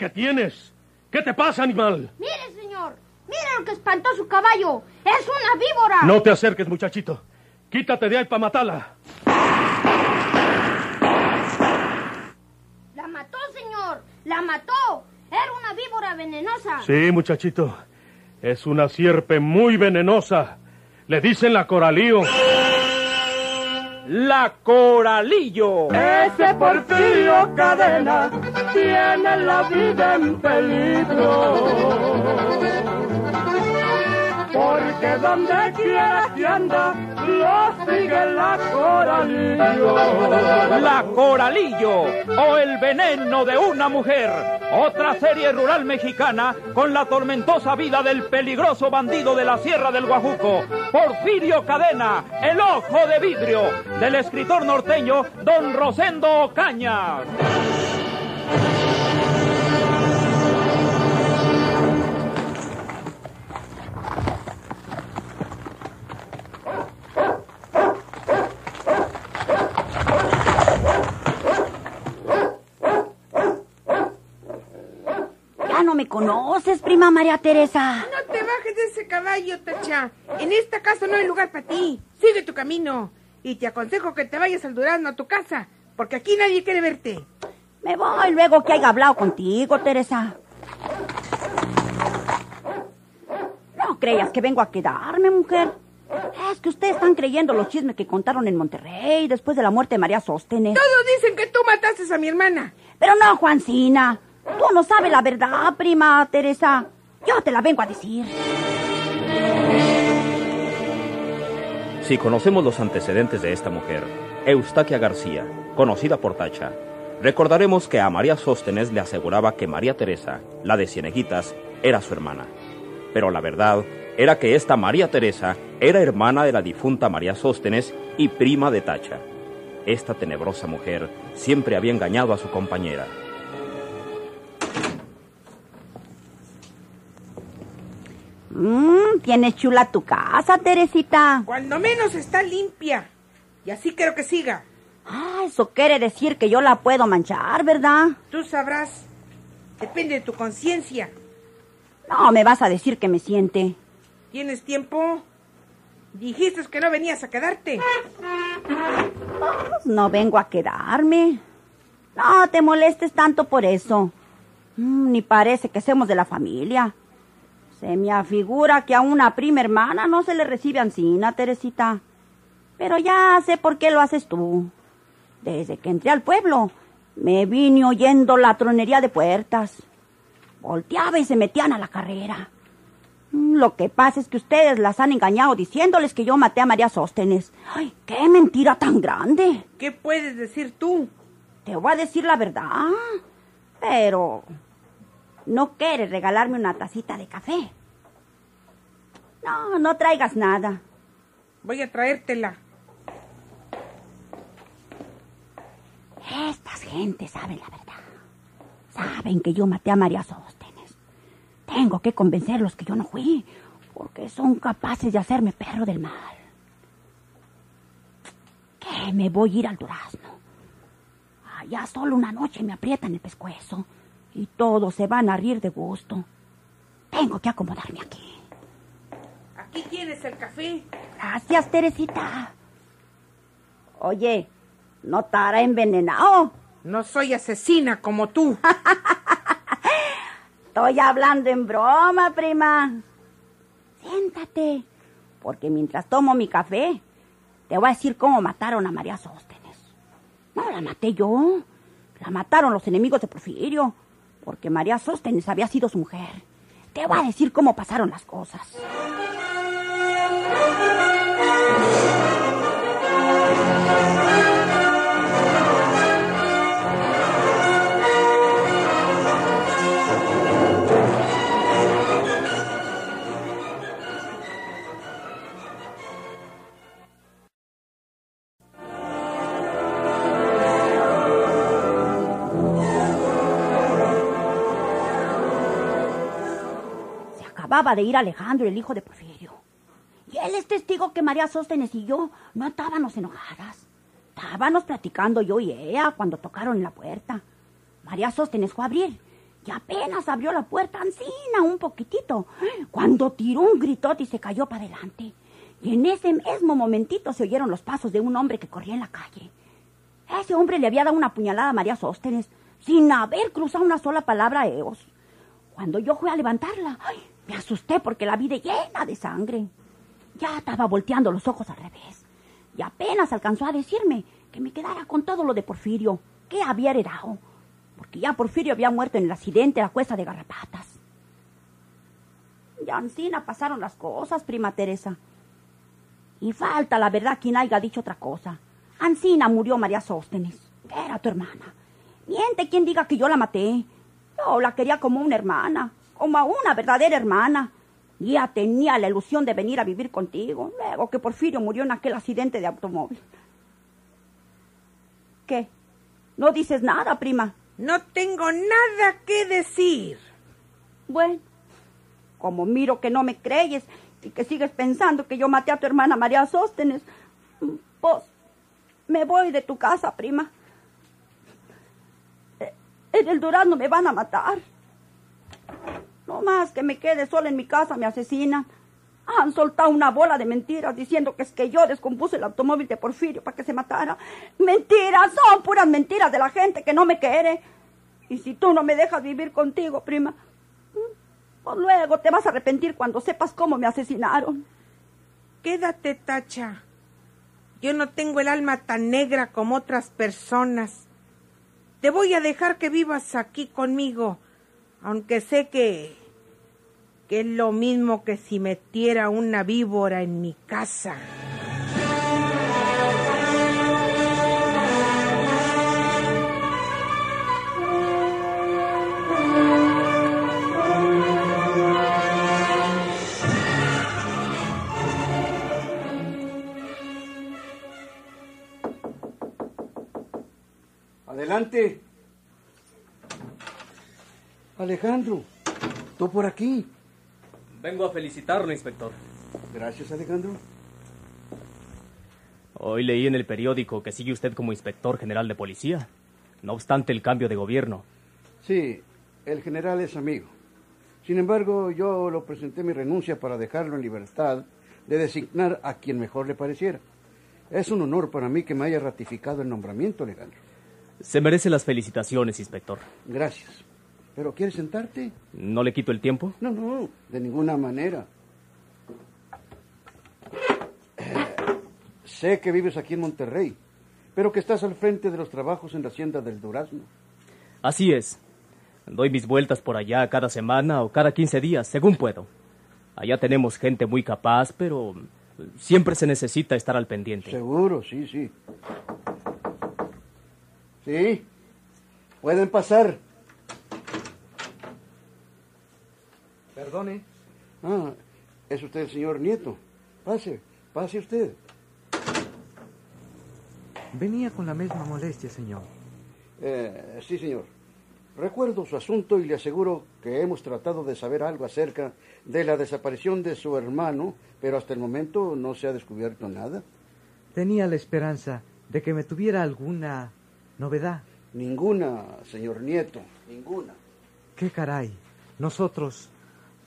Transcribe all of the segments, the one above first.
¿Qué tienes? ¿Qué te pasa, animal? Mire, señor. Mire lo que espantó su caballo. Es una víbora. No te acerques, muchachito. Quítate de ahí para matarla. La mató, señor. La mató. Era una víbora venenosa. Sí, muchachito. Es una sierpe muy venenosa. Le dicen la coralío. La Coralillo. Ese Porfirio Cadena tiene la vida en peligro. Porque donde quiera que anda, lo sigue la Coralillo. La Coralillo o el veneno de una mujer. Otra serie rural mexicana con la tormentosa vida del peligroso bandido de la Sierra del Guajuco, Porfirio Cadena, el ojo de vidrio, del escritor norteño Don Rosendo Ocaña. Prima María Teresa. No te bajes de ese caballo, Tacha. En esta casa no hay lugar para ti. Sigue tu camino. Y te aconsejo que te vayas al Durazno a tu casa, porque aquí nadie quiere verte. Me voy luego que haya hablado contigo, Teresa. No creas que vengo a quedarme, mujer. Es que ustedes están creyendo los chismes que contaron en Monterrey después de la muerte de María Sóstenes. Todos dicen que tú mataste a mi hermana. Pero no, Juancina. Tú no sabes la verdad, prima Teresa. Yo te la vengo a decir. Si conocemos los antecedentes de esta mujer, Eustaquia García, conocida por Tacha, recordaremos que a María Sóstenes le aseguraba que María Teresa, la de Cieneguitas, era su hermana. Pero la verdad era que esta María Teresa era hermana de la difunta María Sóstenes y prima de Tacha. Esta tenebrosa mujer siempre había engañado a su compañera. Mmm, tienes chula tu casa, Teresita. Cuando menos está limpia. Y así quiero que siga. Ah, eso quiere decir que yo la puedo manchar, ¿verdad? Tú sabrás. Depende de tu conciencia. No, me vas a decir que me siente. ¿Tienes tiempo? Dijiste que no venías a quedarte. Pues no vengo a quedarme. No te molestes tanto por eso. Mm, ni parece que seamos de la familia. Se me afigura que a una prima hermana no se le recibe ansina, Teresita. Pero ya sé por qué lo haces tú. Desde que entré al pueblo, me vine oyendo la tronería de puertas. Volteaba y se metían a la carrera. Mm, Lo que pasa es que ustedes las han engañado diciéndoles que yo maté a María Sóstenes. ¡Ay, qué mentira tan grande! ¿Qué puedes decir tú? Te voy a decir la verdad. Pero... ¿No quieres regalarme una tacita de café? No, no traigas nada. Voy a traértela. Estas gentes saben la verdad. Saben que yo maté a María Sóstenes. Tengo que convencerlos que yo no fui, porque son capaces de hacerme perro del mal. Que me voy a ir al durazno. Allá solo una noche me aprietan el pescuezo y todos se van a rir de gusto. Tengo que acomodarme aquí. Aquí tienes el café. Gracias, Teresita. Oye, ¿no estará envenenado? No soy asesina como tú. Estoy hablando en broma, prima. Siéntate, porque mientras tomo mi café, te voy a decir cómo mataron a María Sóstenes. No la maté yo. La mataron los enemigos de Porfirio, porque María Sóstenes había sido su mujer. Te voy a decir cómo pasaron las cosas. De ir Alejandro, el hijo de Porfirio. Y él es testigo que María Sóstenes y yo no estábamos enojadas. Estábamos platicando yo y ella cuando tocaron la puerta. María Sóstenes fue a abrir y apenas abrió la puerta, Ancina, un poquitito, cuando tiró un gritote y se cayó para adelante. Y en ese mismo momentito se oyeron los pasos de un hombre que corría en la calle. Ese hombre le había dado una puñalada a María Sóstenes sin haber cruzado una sola palabra a Eos. Cuando yo fui a levantarla, ay, me asusté porque la vi de llena de sangre. Ya estaba volteando los ojos al revés. Y apenas alcanzó a decirme que me quedara con todo lo de Porfirio, que había heredado. Porque ya Porfirio había muerto en el accidente de la cuesta de Garrapatas. Ya Ancina pasaron las cosas, prima Teresa. Y falta, la verdad, quien haya dicho otra cosa. Ancina murió María Sóstenes, que era tu hermana. Miente quien diga que yo la maté. Yo la quería como una hermana, como a una verdadera hermana. Ya tenía la ilusión de venir a vivir contigo, luego que Porfirio murió en aquel accidente de automóvil. ¿Qué? ¿No dices nada, prima? No tengo nada que decir. Bueno, como miro que no me crees y que sigues pensando que yo maté a tu hermana María Sóstenes, pues me voy de tu casa, prima. En el Durazno me van a matar. No más que me quede sola en mi casa me asesinan. Han soltado una bola de mentiras diciendo que es que yo descompuse el automóvil de Porfirio para que se matara. Mentiras, son puras mentiras de la gente que no me quiere. Y si tú no me dejas vivir contigo, prima, pues luego te vas a arrepentir cuando sepas cómo me asesinaron. Quédate, Tacha. Yo no tengo el alma tan negra como otras personas. Te voy a dejar que vivas aquí conmigo, aunque sé que que es lo mismo que si metiera una víbora en mi casa. Adelante. Alejandro, tú por aquí. Vengo a felicitarlo, inspector. Gracias, Alejandro. Hoy leí en el periódico que sigue usted como inspector general de policía, no obstante el cambio de gobierno. Sí, el general es amigo. Sin embargo, yo lo presenté mi renuncia para dejarlo en libertad de designar a quien mejor le pareciera. Es un honor para mí que me haya ratificado el nombramiento, Alejandro. Se merece las felicitaciones, inspector. Gracias. ¿Pero quieres sentarte? ¿No le quito el tiempo? No, no, de ninguna manera. Eh, sé que vives aquí en Monterrey, pero que estás al frente de los trabajos en la hacienda del Durazno. Así es. Doy mis vueltas por allá cada semana o cada 15 días, según puedo. Allá tenemos gente muy capaz, pero siempre se necesita estar al pendiente. Seguro, sí, sí. Sí, pueden pasar. Perdone. Ah, es usted el señor Nieto. Pase, pase usted. Venía con la misma molestia, señor. Eh, sí, señor. Recuerdo su asunto y le aseguro que hemos tratado de saber algo acerca de la desaparición de su hermano, pero hasta el momento no se ha descubierto nada. Tenía la esperanza de que me tuviera alguna novedad. Ninguna, señor Nieto, ninguna. ¿Qué caray? Nosotros,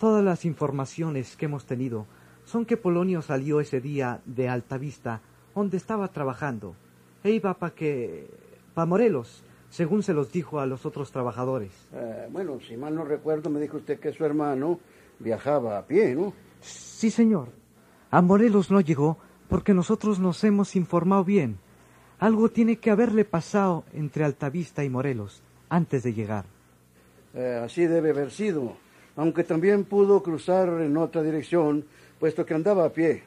todas las informaciones que hemos tenido son que Polonio salió ese día de Altavista, donde estaba trabajando, e iba para que... para Morelos, según se los dijo a los otros trabajadores. Eh, bueno, si mal no recuerdo, me dijo usted que su hermano viajaba a pie, ¿no? Sí, señor. A Morelos no llegó porque nosotros nos hemos informado bien. Algo tiene que haberle pasado entre Altavista y Morelos antes de llegar. Eh, así debe haber sido, aunque también pudo cruzar en otra dirección, puesto que andaba a pie.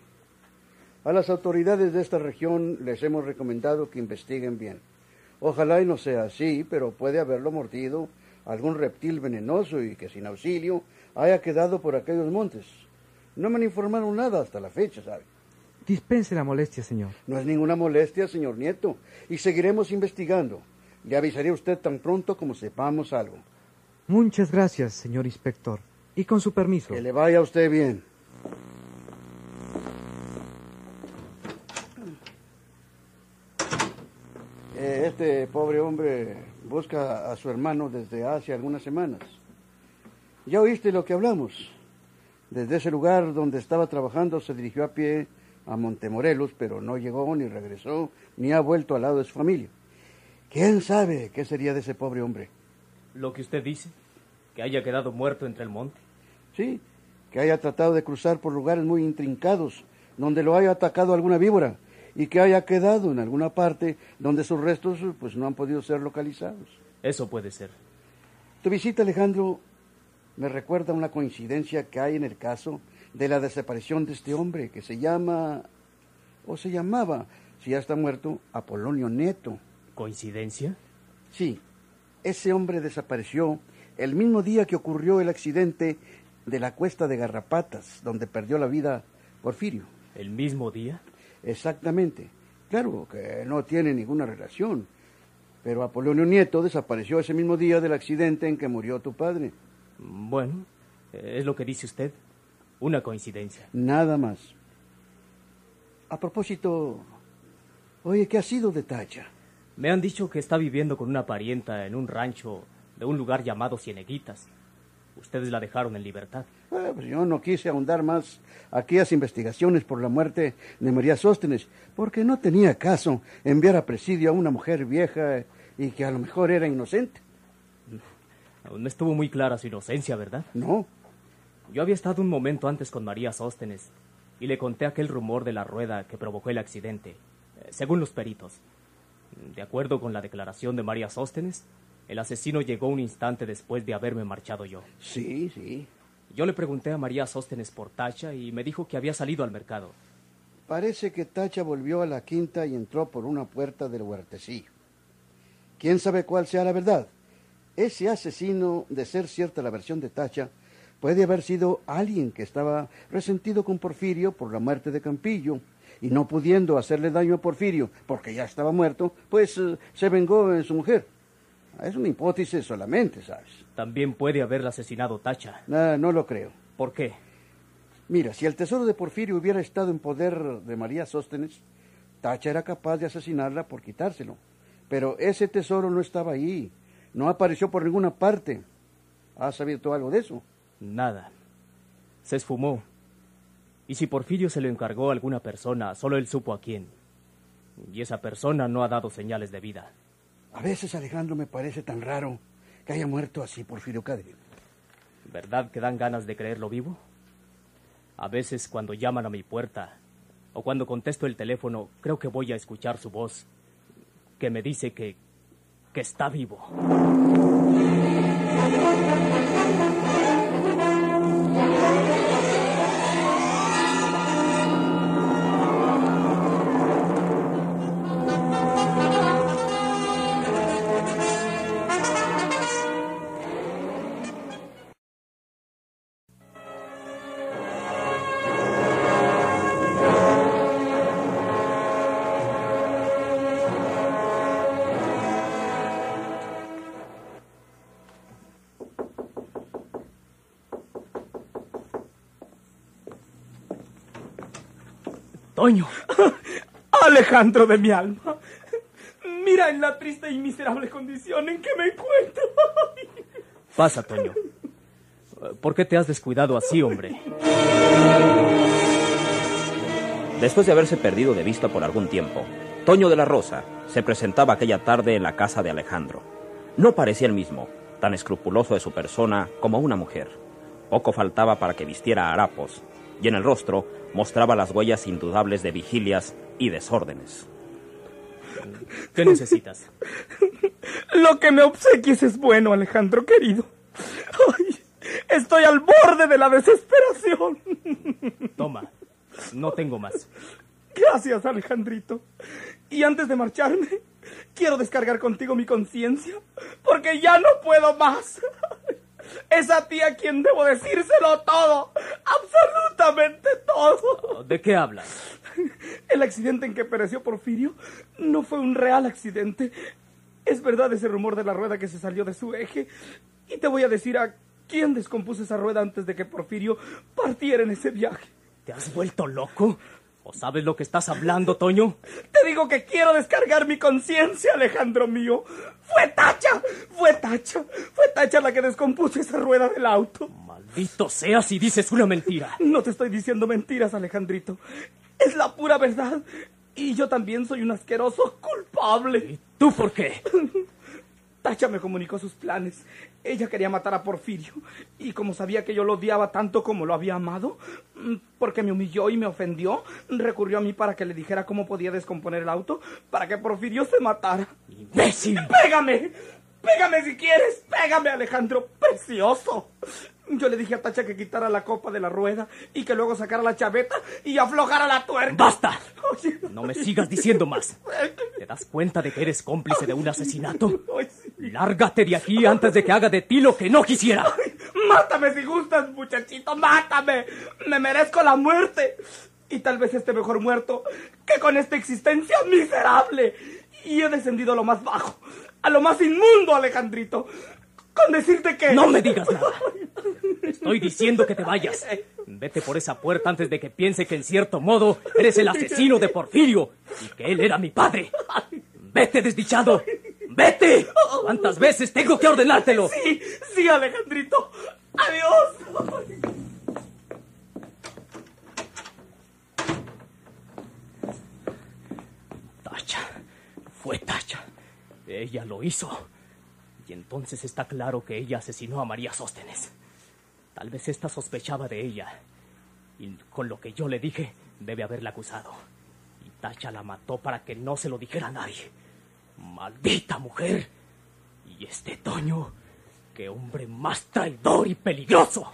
A las autoridades de esta región les hemos recomendado que investiguen bien. Ojalá y no sea así, pero puede haberlo mordido algún reptil venenoso y que sin auxilio haya quedado por aquellos montes. No me han informado nada hasta la fecha, ¿sabe? Dispense la molestia, señor. No es ninguna molestia, señor Nieto, y seguiremos investigando. Le avisaré a usted tan pronto como sepamos algo. Muchas gracias, señor inspector. Y con su permiso. Que le vaya a usted bien. Eh, Este pobre hombre busca a su hermano desde hace algunas semanas. Ya oíste lo que hablamos. Desde ese lugar donde estaba trabajando se dirigió a pie a Montemorelos, pero no llegó ni regresó ni ha vuelto al lado de su familia. ¿Quién sabe qué sería de ese pobre hombre? Lo que usted dice, que haya quedado muerto entre el monte. Sí, que haya tratado de cruzar por lugares muy intrincados, donde lo haya atacado alguna víbora, y que haya quedado en alguna parte donde sus restos pues no han podido ser localizados. Eso puede ser. Tu visita, Alejandro, me recuerda una coincidencia que hay en el caso de la desaparición de este hombre que se llama, o se llamaba, si ya está muerto, Apolonio Neto. ¿Coincidencia? Sí, ese hombre desapareció el mismo día que ocurrió el accidente de la cuesta de Garrapatas, donde perdió la vida Porfirio. ¿El mismo día? Exactamente. Claro que no tiene ninguna relación. Pero Apolonio Nieto desapareció ese mismo día del accidente en que murió tu padre. Bueno, es lo que dice usted. Una coincidencia. Nada más. A propósito, oye, ¿qué ha sido de Tacha? Me han dicho que está viviendo con una parienta en un rancho de un lugar llamado Cieneguitas. Ustedes la dejaron en libertad. Eh, pues yo no quise ahondar más aquellas investigaciones por la muerte de María Sóstenes, porque no tenía caso enviar a presidio a una mujer vieja y que a lo mejor era inocente. No estuvo muy clara su inocencia, ¿verdad? No. Yo había estado un momento antes con María Sóstenes y le conté aquel rumor de la rueda que provocó el accidente, eh, según los peritos. De acuerdo con la declaración de María Sóstenes, el asesino llegó un instante después de haberme marchado yo. Sí, sí. Yo le pregunté a María Sóstenes por Tacha y me dijo que había salido al mercado. Parece que Tacha volvió a la quinta y entró por una puerta del huertecillo. ¿Quién sabe cuál sea la verdad? Ese asesino, de ser cierta la versión de Tacha, puede haber sido alguien que estaba resentido con Porfirio por la muerte de Campillo y no pudiendo hacerle daño a Porfirio porque ya estaba muerto, pues eh, se vengó en su mujer. Es una hipótesis solamente, ¿sabes? También puede haberla asesinado Tacha. No, no lo creo. ¿Por qué? Mira, si el tesoro de Porfirio hubiera estado en poder de María Sóstenes, Tacha era capaz de asesinarla por quitárselo. Pero ese tesoro no estaba ahí. No apareció por ninguna parte. ¿Has sabido algo de eso? Nada. Se esfumó. Y si Porfirio se lo encargó a alguna persona, solo él supo a quién. Y esa persona no ha dado señales de vida. A veces, Alejandro, me parece tan raro que haya muerto así Porfirio Cadre. ¿Verdad que dan ganas de creerlo vivo? A veces cuando llaman a mi puerta o cuando contesto el teléfono, creo que voy a escuchar su voz, que me dice que, que está vivo. Toño. Alejandro de mi alma. Mira en la triste y miserable condición en que me encuentro. Pasa, Toño. ¿Por qué te has descuidado así, hombre? Después de haberse perdido de vista por algún tiempo, Toño de la Rosa se presentaba aquella tarde en la casa de Alejandro. No parecía el mismo, tan escrupuloso de su persona como una mujer. Poco faltaba para que vistiera harapos, y en el rostro mostraba las huellas indudables de vigilias y desórdenes. ¿Qué necesitas? Lo que me obsequies es bueno, Alejandro, querido. Ay, estoy al borde de la desesperación. Toma, no tengo más. Gracias, Alejandrito. Y antes de marcharme, quiero descargar contigo mi conciencia, porque ya no puedo más. Es a ti a quien debo decírselo todo, absolutamente todo. ¿De qué hablas? El accidente en que pereció Porfirio no fue un real accidente. Es verdad ese rumor de la rueda que se salió de su eje. Y te voy a decir a quién descompuso esa rueda antes de que Porfirio partiera en ese viaje. ¿Te has vuelto loco? ¿O sabes lo que estás hablando, Toño? Te digo que quiero descargar mi conciencia, Alejandro mío. Fue Tacha, fue Tacha, fue Tacha la que descompuso esa rueda del auto. Maldito sea si dices una mentira. No te estoy diciendo mentiras, Alejandrito. Es la pura verdad. Y yo también soy un asqueroso culpable. ¿Y tú por qué? Tacha me comunicó sus planes. Ella quería matar a Porfirio. Y como sabía que yo lo odiaba tanto como lo había amado, mm, porque me humilló y me ofendió, recurrió a mí para que le dijera cómo podía descomponer el auto para que Porfirio se matara. ¡Imbécil! ¡Pégame! ¡Pégame si quieres! ¡Pégame, Alejandro! ¡Precioso! Yo le dije a Tacha que quitara la copa de la rueda y que luego sacara la chaveta y aflojara la tuerca. ¡Basta! No me sigas diciendo más. ¿Te das cuenta de que eres cómplice de un asesinato? Lárgate de aquí antes de que haga de ti lo que no quisiera. Mátame si gustas, muchachito, mátame. Me merezco la muerte. Y tal vez esté mejor muerto que con esta existencia miserable. Y he descendido a lo más bajo, a lo más inmundo, Alejandrito. Con decirte que... No me digas nada. Estoy diciendo que te vayas. Vete por esa puerta antes de que piense que en cierto modo eres el asesino de Porfirio y que él era mi padre. Vete, desdichado. Vete. ¿Cuántas veces tengo que ordenártelo? Sí, sí, Alejandrito. Adiós. Tacha. Fue Tacha. Ella lo hizo. Y entonces está claro que ella asesinó a María Sóstenes. Tal vez ésta sospechaba de ella. Y con lo que yo le dije, debe haberla acusado. Y Tacha la mató para que no se lo dijera a nadie. ¡Maldita mujer! Y este Toño, qué hombre más traidor y peligroso.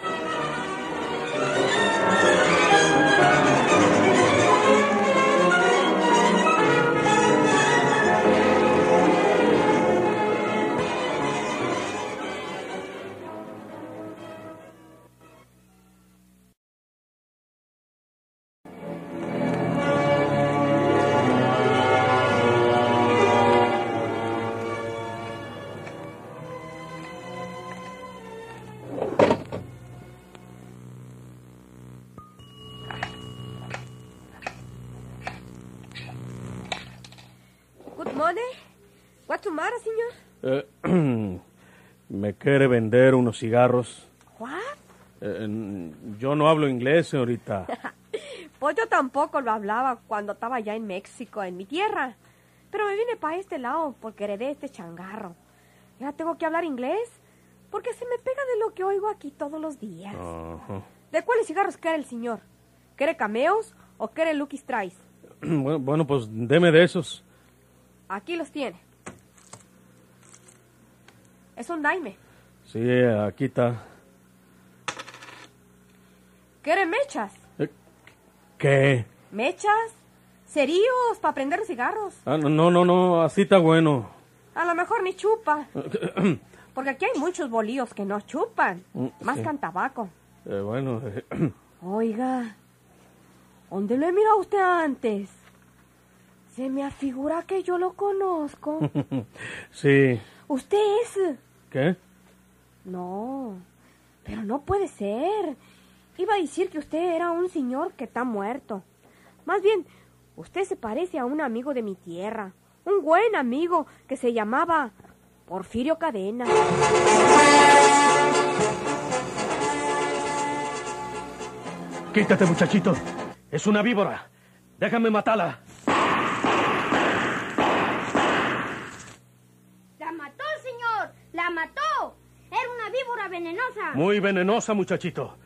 Matter, señor? Eh, ¿Me quiere vender unos cigarros? What? Eh, yo no hablo inglés, señorita. Pues yo tampoco lo hablaba cuando estaba allá en México, en mi tierra. Pero me vine para este lado porque heredé este changarro. Ya tengo que hablar inglés porque se me pega de lo que oigo aquí todos los días. ¿De cuáles cigarros quiere el señor? ¿Quiere cameos o quiere Lucky Strikes? Bueno, bueno, pues deme de esos. Aquí los tiene. Es un daime. Sí, aquí está. ¿Quiere mechas? ¿Qué? ¿Mechas? ¿Cerillos para prender cigarros? Ah, no, no, no, así está bueno. A lo mejor ni chupa. Porque aquí hay muchos bolíos que no chupan. Mm, Más can tabaco. Eh, bueno, Oiga, ¿dónde lo he mirado usted antes? Se me afigura que yo lo conozco. sí. ¿Usted es? ¿Qué? No, pero no puede ser. Iba a decir que usted era un señor que está muerto. Más bien, usted se parece a un amigo de mi tierra. Un buen amigo que se llamaba Porfirio Cadena. Quítate, muchachito. Es una víbora. Déjame matarla. ¡La mató, señor! ¡La mató! Era una víbora venenosa. Muy venenosa, muchachito.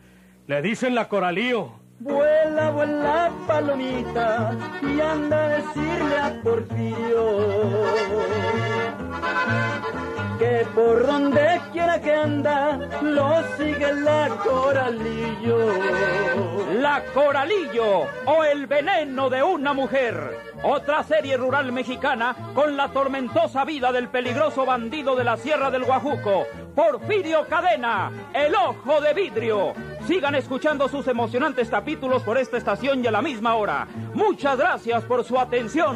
Le dicen la coralío. Vuela, vuela, palomita, y anda a decirle a Porfirio que por donde quiera que anda, lo sigue la coralillo. La Coralillo o el veneno de una mujer. Otra serie rural mexicana con la tormentosa vida del peligroso bandido de la Sierra del Guajuco, Porfirio Cadena, el ojo de vidrio. Sigan escuchando sus emocionantes capítulos por esta estación y a la misma hora. Muchas gracias por su atención.